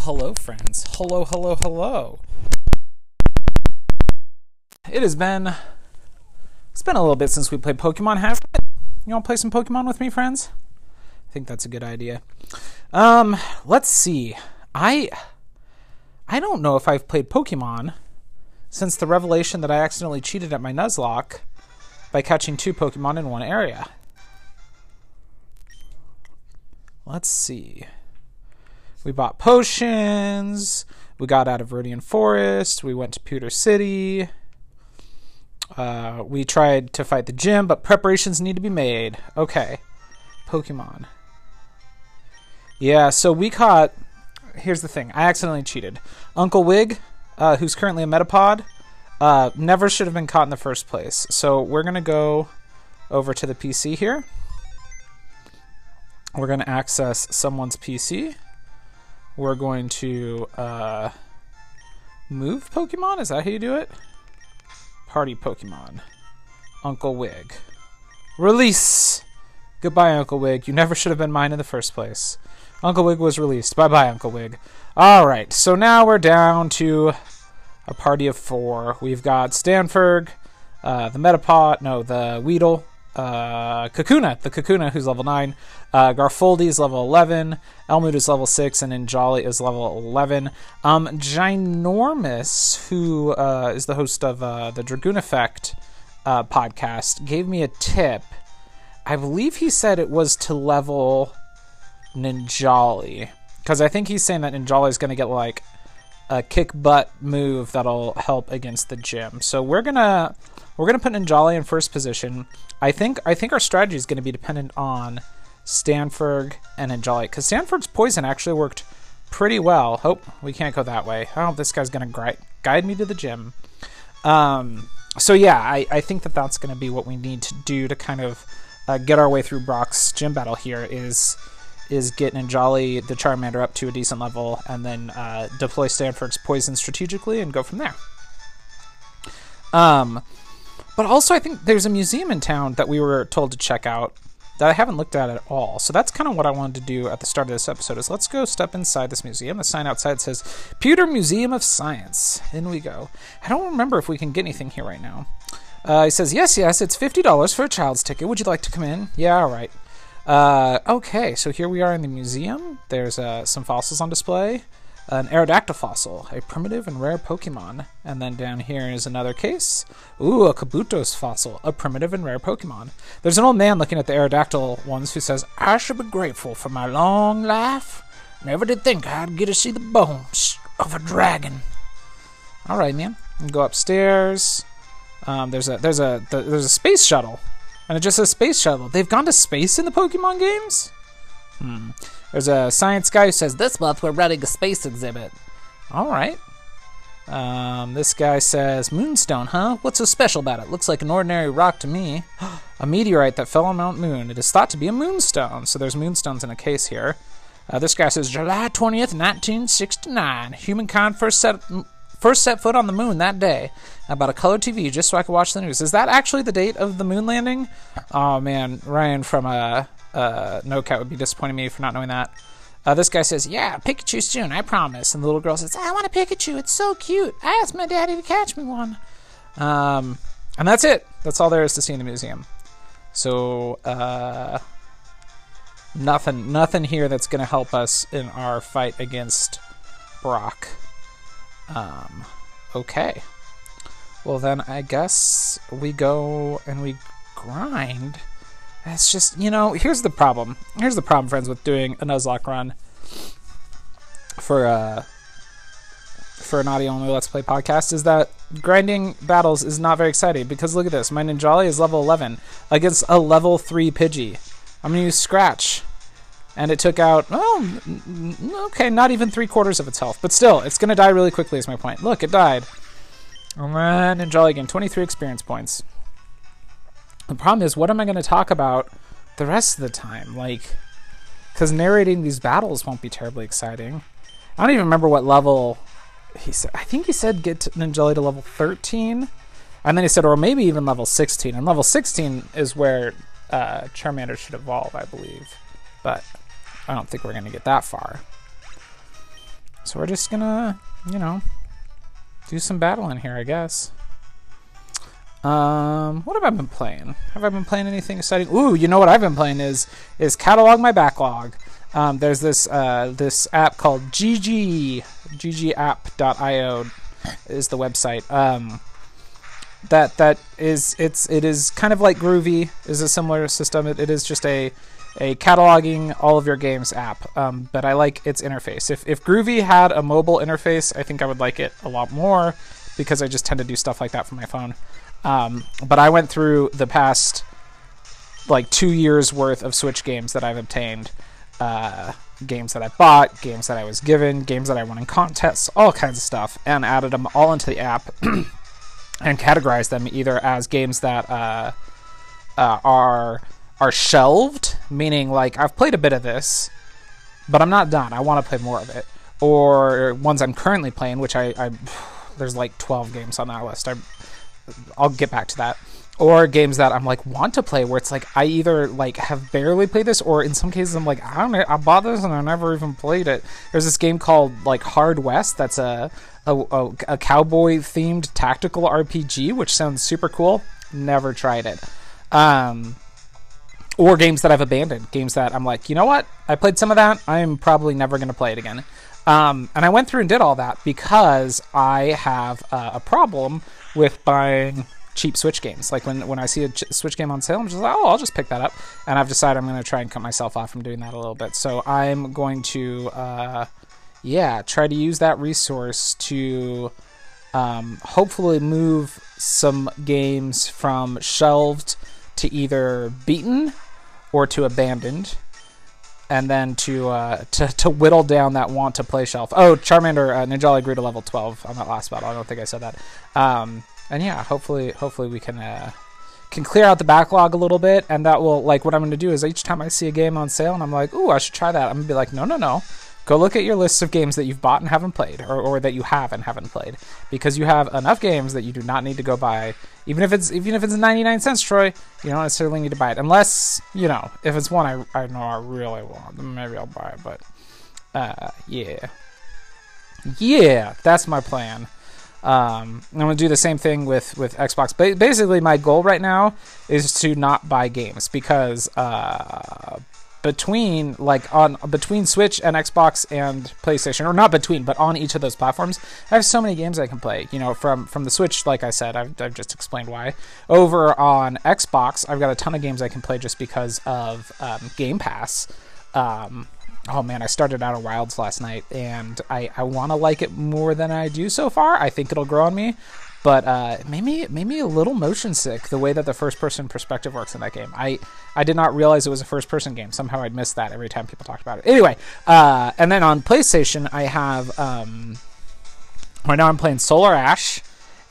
hello, friends. Hello, hello, hello. It has been. It's been a little bit since we played Pokemon, haven't it? You want to play some Pokemon with me, friends? I think that's a good idea. Um, let's see. I. I don't know if I've played Pokemon since the revelation that I accidentally cheated at my Nuzlocke by catching two Pokemon in one area. Let's see. We bought potions. We got out of Viridian Forest. We went to Pewter City. Uh, we tried to fight the gym, but preparations need to be made. Okay. Pokemon. Yeah, so we caught. Here's the thing I accidentally cheated. Uncle Wig, uh, who's currently a Metapod, uh, never should have been caught in the first place. So we're going to go over to the PC here. We're going to access someone's PC. We're going to uh, move Pokemon. Is that how you do it? Party Pokemon. Uncle Wig. Release! Goodbye, Uncle Wig. You never should have been mine in the first place. Uncle Wig was released. Bye bye, Uncle Wig. Alright, so now we're down to a party of four. We've got Stanford, uh, the Metapod, no, the Weedle, uh, Kakuna, the Kakuna, who's level 9. Uh, Garfoldi is level 11. Elmud is level 6. And Ninjali is level 11. Um, Ginormous, who uh, is the host of uh, the Dragoon Effect uh, podcast, gave me a tip. I believe he said it was to level Ninjali. Because I think he's saying that Ninjali is going to get like a kick butt move that'll help against the gym. So we're gonna we're gonna put Ninjali in first position. I think I think our strategy is to be dependent on Stanford and Ninjali because Stanford's poison actually worked pretty well. Oh, we can't go that way. Oh, this guy's to gri- guide me to the gym. Um, so yeah, I, I think that that's to be what we need to do to kind of uh, get our way through Brock's gym battle here. Is is get Ninjali the Charmander up to a decent level, and then uh, deploy Stanford's poison strategically and go from there. Um, but also, I think there's a museum in town that we were told to check out that I haven't looked at at all. So that's kind of what I wanted to do at the start of this episode. Is let's go step inside this museum. The sign outside says Pewter Museum of Science. In we go. I don't remember if we can get anything here right now. Uh, he says, yes, yes, it's $50 for a child's ticket. Would you like to come in? Yeah, all right. Uh, okay, so here we are in the museum. There's uh, some fossils on display an Aerodactyl fossil, a primitive and rare Pokemon. And then down here is another case. Ooh, a Kabuto's fossil, a primitive and rare Pokemon. There's an old man looking at the Aerodactyl ones who says, I should be grateful for my long life. Never did think I'd get to see the bones of a dragon. All right, man. go upstairs. Um, there's a there's a there's a space shuttle, and it just says space shuttle. They've gone to space in the Pokemon games. Hmm. There's a science guy who says, This month we're running a space exhibit. All right. Um, this guy says, Moonstone, huh? What's so special about it? Looks like an ordinary rock to me. a meteorite that fell on Mount Moon. It is thought to be a moonstone. So there's moonstones in a case here. Uh, this guy says, July 20th, 1969. Humankind first set first set foot on the moon that day. I bought a color TV just so I could watch the news. Is that actually the date of the moon landing? Oh man, Ryan from uh, uh, no cat would be disappointing me for not knowing that. Uh, this guy says, "Yeah, Pikachu soon, I promise." And the little girl says, "I want a Pikachu. It's so cute. I asked my daddy to catch me one." Um, and that's it. That's all there is to see in the museum. So, uh, nothing, nothing here that's going to help us in our fight against Brock. Um, okay. Well, then I guess we go and we grind it's just, you know, here's the problem. Here's the problem, friends, with doing a Nuzlocke run for uh for an audio only Let's Play podcast is that grinding battles is not very exciting because look at this. My Ninjali is level 11 against a level 3 Pidgey. I'm going to use Scratch. And it took out, oh, okay, not even three quarters of its health. But still, it's going to die really quickly, is my point. Look, it died. And then Ninjali again, 23 experience points. The problem is, what am I going to talk about the rest of the time? Like, because narrating these battles won't be terribly exciting. I don't even remember what level he said. I think he said get Ninjali to level 13. And then he said, or maybe even level 16. And level 16 is where uh, Charmander should evolve, I believe. But I don't think we're going to get that far. So we're just gonna, you know, do some battling here, I guess. Um, what have I been playing? Have I been playing anything exciting? Ooh, you know what I've been playing is is catalog my backlog. Um, there's this uh, this app called GG ggapp.io is the website. Um, that that is it's it is kind of like Grouvee is a similar system. It, it is just a a cataloging all of your games app. Um, but I like its interface. If if Grouvee had a mobile interface, I think I would like it a lot more because I just tend to do stuff like that from my phone. Um, but I went through the past like two years worth of Switch games that I've obtained. Uh, games that I bought, games that I was given, games that I won in contests, all kinds of stuff, and added them all into the app and categorized them either as games that uh, uh, are are shelved, meaning like I've played a bit of this, but I'm not done. I want to play more of it, or ones I'm currently playing, which I, I there's like 12 games on that list. I I'll get back to that. Or games that I'm like want to play, where it's like I either like have barely played this, or in some cases I'm like I don't know, I bought this and I never even played it. There's this game called like Hard West. That's a a, a, a cowboy themed tactical RPG, which sounds super cool. Never tried it. Um, or games that I've abandoned, games that I'm like, you know what? I played some of that. I'm probably never going to play it again. Um, and I went through and did all that because I have uh, a problem with buying cheap Switch games. Like when when I see a ch- Switch game on sale, I'm just like, oh, I'll just pick that up. And I've decided I'm going to try and cut myself off from doing that a little bit. So I'm going to, uh, yeah, try to use that resource to um, hopefully move some games from shelved to either beaten or to abandoned and then to uh, to to whittle down that want to play shelf. Oh, Charmander uh, Ninjali grew to level 12 on that last battle. I don't think I said that. Um, and yeah, hopefully hopefully we can uh, can clear out the backlog a little bit, and that will like what I'm going to do is each time I see a game on sale and I'm like, ooh, I should try that. I'm gonna be like, no, no, no. Go look at your lists of games that you've bought and haven't played, or, or that you have and haven't played, because you have enough games that you do not need to go buy. Even if it's even if it's 99 cents, Troy, you don't necessarily need to buy it, unless you know if it's one I I know I really want, then maybe I'll buy it. But uh, yeah, yeah, that's my plan. Um, I'm gonna do the same thing with with Xbox. Ba- basically, my goal right now is to not buy games because uh, between like on between Switch and Xbox and PlayStation, or not between, but on each of those platforms, I have so many games I can play. You know, from from the Switch, like I said, I've, I've just explained why. Over on Xbox, I've got a ton of games I can play just because of um, Game Pass. Um, oh man, I started Outer Wilds last night, and I, I want to like it more than I do so far. I think it'll grow on me, but uh, it made me made me a little motion sick the way that the first person perspective works in that game. I I did not realize it was a first person game. Somehow I'd missed that every time people talked about it. Anyway, uh, and then on PlayStation I have um, right now I'm playing Solar Ash,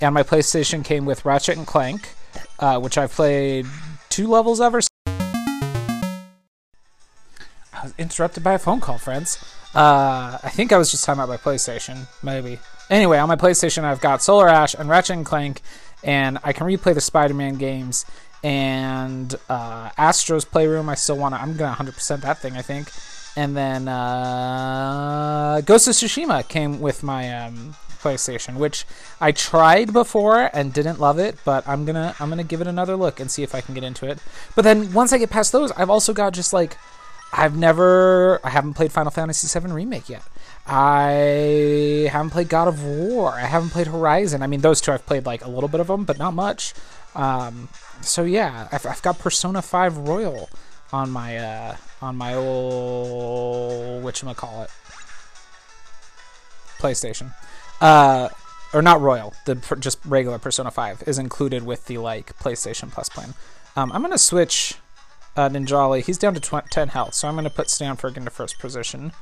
and my PlayStation came with Ratchet and Clank, uh, which I've played two levels or I was interrupted by a phone call, friends. Uh, I think I was just talking about my PlayStation, maybe. Anyway, on my PlayStation, I've got Solar Ash and Ratchet and Clank, and I can replay the Spider-Man games and uh, Astro's Playroom. I still want to. I'm gonna 100% that thing, I think. And then uh, Ghost of Tsushima came with my um, PlayStation, which I tried before and didn't love it, but I'm gonna I'm gonna give it another look and see if I can get into it. But then once I get past those, I've also got just like I've never, I haven't played Final Fantasy VII Remake yet. I haven't played God of War. I haven't played Horizon. I mean, those two I've played like a little bit of them, but not much. Um, so yeah, I've, I've, got Persona 5 Royal on my uh, on my old what call it PlayStation. Uh, or not Royal, the just regular Persona 5 is included with the like PlayStation Plus plan. Um, I'm gonna switch uh, Ninjali. He's down to tw- 10 health, so I'm to put Stanford into first position,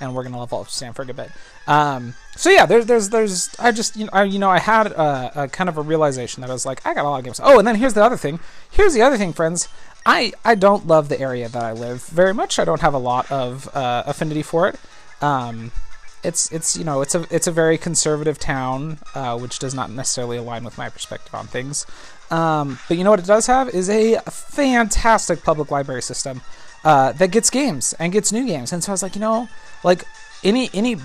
and we're to level up Stanford a bit. Um, so yeah, there's, there's, there's. I just, you know, I, you know, I had a, a kind of a realization that I was like, I got a lot of games. Oh, and then here's the other thing. Here's the other thing, friends. I, I don't love the area that I live very much. I don't have a lot of uh, affinity for it. Um, it's it's you know it's a it's a very conservative town, uh, which does not necessarily align with my perspective on things. Um, but you know what it does have is a fantastic public library system uh, that gets games and gets new games. And so I was like, you know, like any any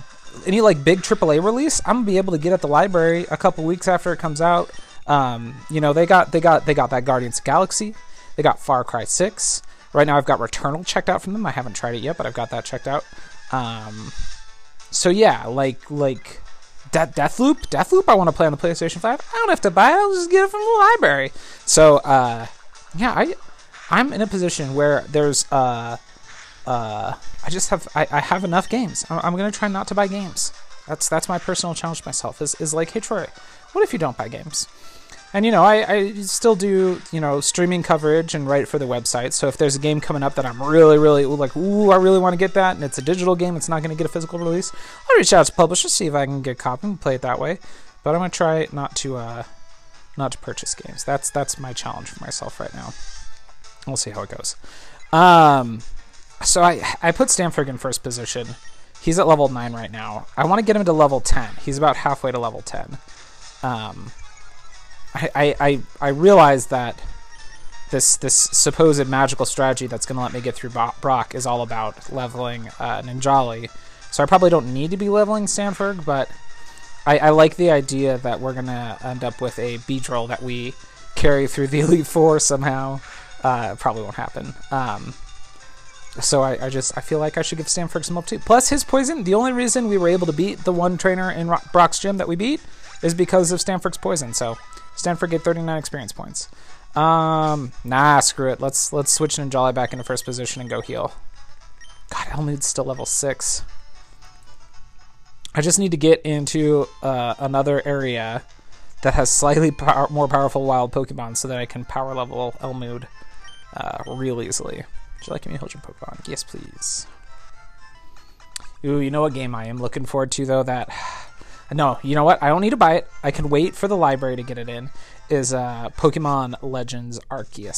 any like big AAA release, I'm gonna be able to get at the library a couple weeks after it comes out. Um, you know, they got they got they got that Guardians Galaxy, they got Far Cry Six. Right now, I've got Returnal checked out from them. I haven't tried it yet, but I've got that checked out. Um, so yeah, like like that Deathloop, Deathloop. I want to play on the PlayStation Five. I don't have to buy it. I'll just get it from the library. So uh, yeah, I I'm in a position where there's uh uh I just have I, I have enough games. I'm, I'm gonna try not to buy games. That's that's my personal challenge to myself. Is is like, hey Troy, what if you don't buy games? And you know, I, I still do you know streaming coverage and write for the website. So if there's a game coming up that I'm really really like, ooh, I really want to get that, and it's a digital game, it's not going to get a physical release. I'll reach out to publishers see if I can get a copy and play it that way. But I'm gonna try not to uh not to purchase games. That's that's my challenge for myself right now. We'll see how it goes. Um, so I I put Stanford in first position. He's at level nine right now. I want to get him to level ten. He's about halfway to level ten. Um, I I I, I realize that this this supposed magical strategy that's going to let me get through Brock is all about leveling uh, Ninjali. So I probably don't need to be leveling Stanford, but I, I like the idea that we're going to end up with a Beedrill that we carry through the Elite Four somehow. Uh, probably won't happen. Um, so I, I, just I feel like I should give Stanford some up too. Plus his poison. The only reason we were able to beat the one trainer in Brock's gym that we beat is because of Stanford's poison. So Stanford get 39 experience points. Um, nah, screw it. Let's let's switch Ninjali back into first position and go heal. God, Elmood's still level six. I just need to get into uh, another area that has slightly more powerful wild Pokemon so that I can power level Elmood uh, real easily. Would you like me to hold your Pokemon? Yes, please. Ooh, you know what game I am looking forward to though? That no, you know what? I don't need to buy it. I can wait for the library to get it in. Is uh, Pokemon Legends Arceus?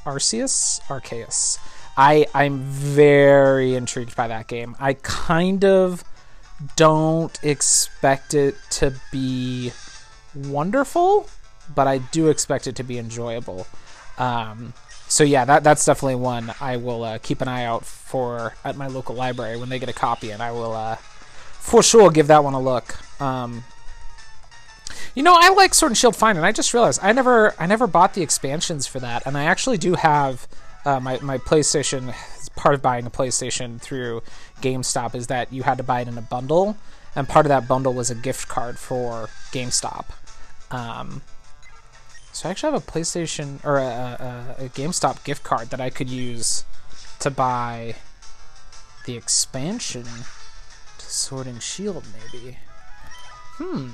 Arceus? Arceus. I I'm very intrigued by that game. I kind of don't expect it to be wonderful, but I do expect it to be enjoyable. Um, so yeah, that that's definitely one I will uh, keep an eye out for at my local library when they get a copy, and I will uh, for sure give that one a look. Um, you know, I like Sword and Shield fine, and I just realized I never I never bought the expansions for that, and I actually do have uh, my my PlayStation. Part of buying a PlayStation through GameStop is that you had to buy it in a bundle, and part of that bundle was a gift card for GameStop. Um, so I actually have a PlayStation or a, a, a GameStop gift card that I could use to buy the expansion to Sword and Shield, maybe. Hmm,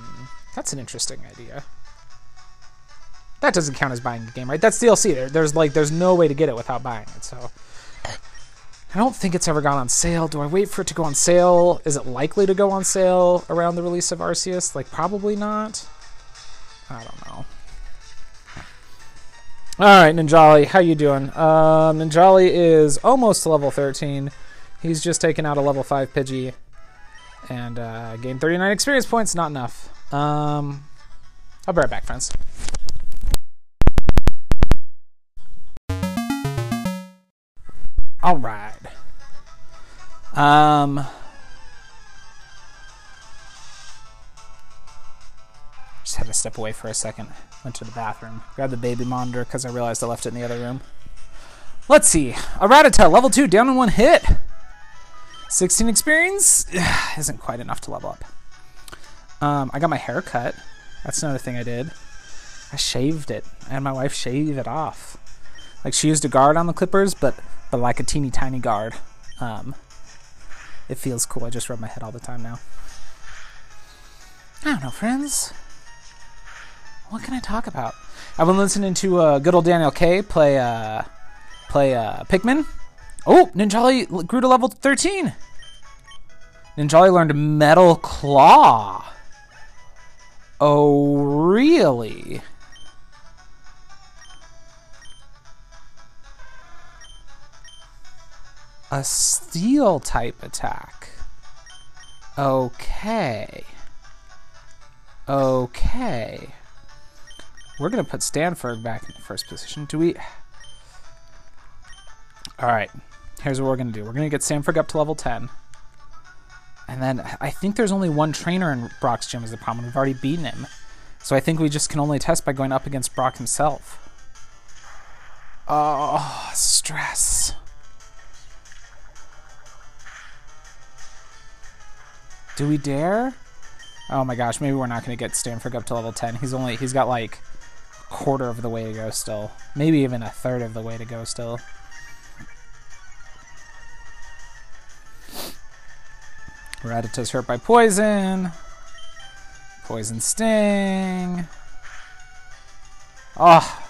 that's an interesting idea. That doesn't count as buying the game, right? That's DLC. There, there's like, there's no way to get it without buying it. So I don't think it's ever gone on sale. Do I wait for it to go on sale? Is it likely to go on sale around the release of Arceus? Like, probably not. I don't know. All right, Ninjali, how you doing? Um, Ninjali is almost level 13. He's just taken out a level 5 Pidgey and uh, gained 39 experience points. Not enough. Um, I'll be right back, friends. All right. Um, to step away for a second. Went to the bathroom. Grabbed the baby monitor because I realized I left it in the other room. Let's see. A Rattata, level 2, down in one hit. 16 experience isn't quite enough to level up. Um, I got my hair cut. That's another thing I did. I shaved it. Had my wife shave it off. Like she used a guard on the clippers, but but like a teeny tiny guard. Um, it feels cool. I just rub my head all the time now. I don't know, friends what can I talk about? I've been listening to uh, good old Daniel K play uh, play uh, Pikmin. Oh, Ninjali grew to level 13. Ninjali learned Metal Claw. Oh, really? A steel type attack. Okay. Okay. We're going to put Stanford back in the first position. Do we... All right. Here's what we're going to do. We're going to get Stanford up to level 10. And then I think there's only one trainer in Brock's gym is the problem. We've already beaten him. So I think we just can only test by going up against Brock himself. Oh, stress. Do we dare? Oh my gosh, maybe we're not going to get Stanford up to level 10. He's only he's got like quarter of the way to go still. Maybe even a third of the way to go still. Rattata's hurt by poison. Poison sting. Oh,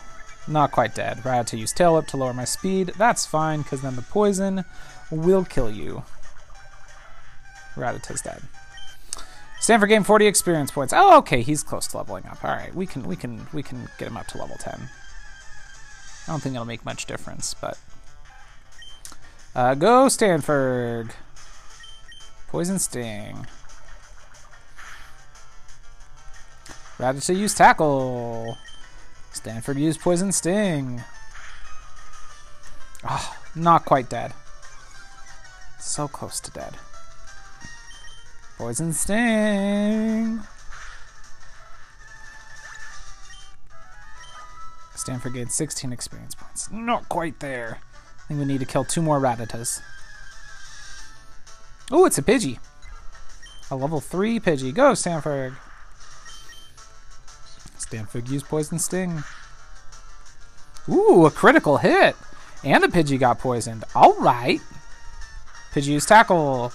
not quite dead. Rattata used tail whip to lower my speed. That's fine, because then the poison will kill you. Rattata's dead. Stanford game 40 experience points. Oh, okay, he's close to leveling up. All right, we can we can we can get him up to level 10. I don't think it'll make much difference, but uh, go Stanford. Poison sting. Rattata use tackle. Stanford used poison sting. Oh, not quite dead. So close to dead. Poison Sting. Stanford gained 16 experience points. Not quite there. I think we need to kill two more Rattatas. Oh, it's a Pidgey. A level 3 Pidgey. Go, Stanford. Stanford used Poison Sting. Ooh, a critical hit. And the Pidgey got poisoned. All right. Pidgey used Tackle.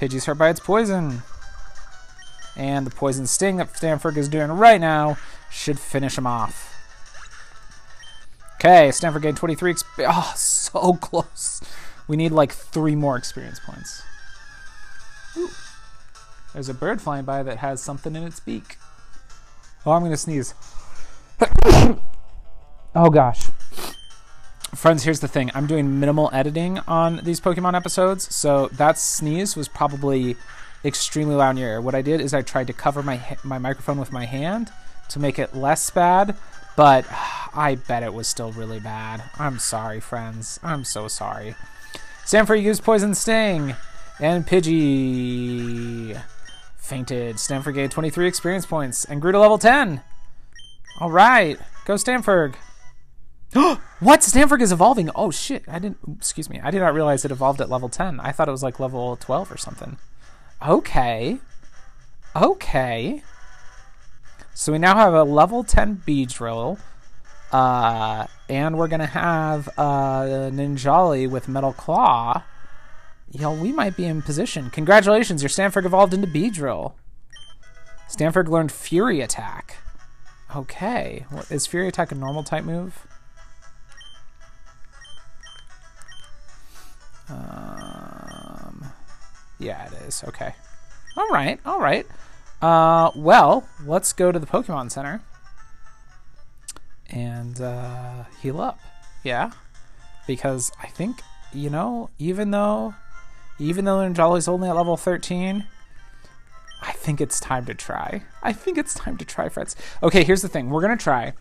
Pidgey's hurt by its poison. And the poison sting that Stanford is doing right now should finish him off. Okay, Stanford gained 23 exp- Oh, so close. We need like three more experience points. Ooh. There's a bird flying by that has something in its beak. Oh, I'm going to sneeze. oh, gosh. Friends, here's the thing. I'm doing minimal editing on these Pokemon episodes, so that sneeze was probably extremely loud in your ear. What I did is I tried to cover my my microphone with my hand to make it less bad, but I bet it was still really bad. I'm sorry, friends. I'm so sorry. Stanford used Poison Sting, and Pidgey fainted. Stanford gained 23 experience points and grew to level 10. All right, go Stanford. what? Stanford is evolving. Oh shit! I didn't. Excuse me. I did not realize it evolved at level ten. I thought it was like level twelve or something. Okay. Okay. So we now have a level ten Beedrill, uh, and we're gonna have uh, Ninjali with Metal Claw. Yo, we might be in position. Congratulations, your Stanford evolved into Beedrill. Stanford learned Fury Attack. Okay, is Fury Attack a normal type move? Um, yeah, it is. Okay. All right. All right. Uh, well, let's go to the Pokemon Center and uh, heal up. Yeah, because I think you know, even though, even though Ninjali's only at level thirteen, I think it's time to try. I think it's time to try, friends. Okay, here's the thing: we're gonna try.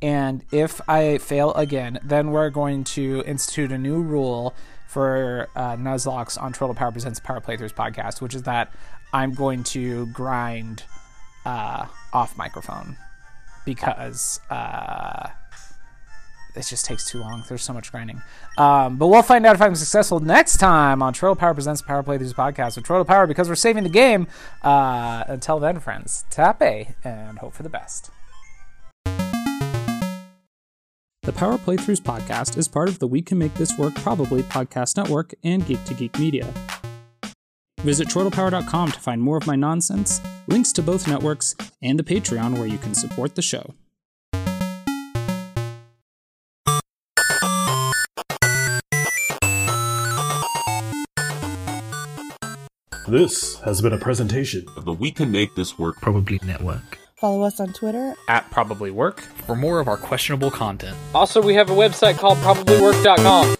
And if I fail again, then we're going to institute a new rule for uh, Nuzlocke on Chortle Power Presents Power Playthroughs podcast, which is that I'm going to grind uh, off microphone because uh, it just takes too long. There's so much grinding. Um, but we'll find out if I'm successful next time on Chortle Power Presents Power Playthroughs podcast with Chortle Power because we're saving the game. Uh, until then, friends, tap A and hope for the best. The Power Playthroughs podcast is part of the We Can Make This Work Probably podcast network and Geek to Geek Media. Visit chortlepower.com to find more of my nonsense, links to both networks, and the Patreon where you can support the show. This has been a presentation of the We Can Make This Work Probably Network. Follow us on Twitter at Probably Work for more of our questionable content. Also, we have a website called probablywork.com.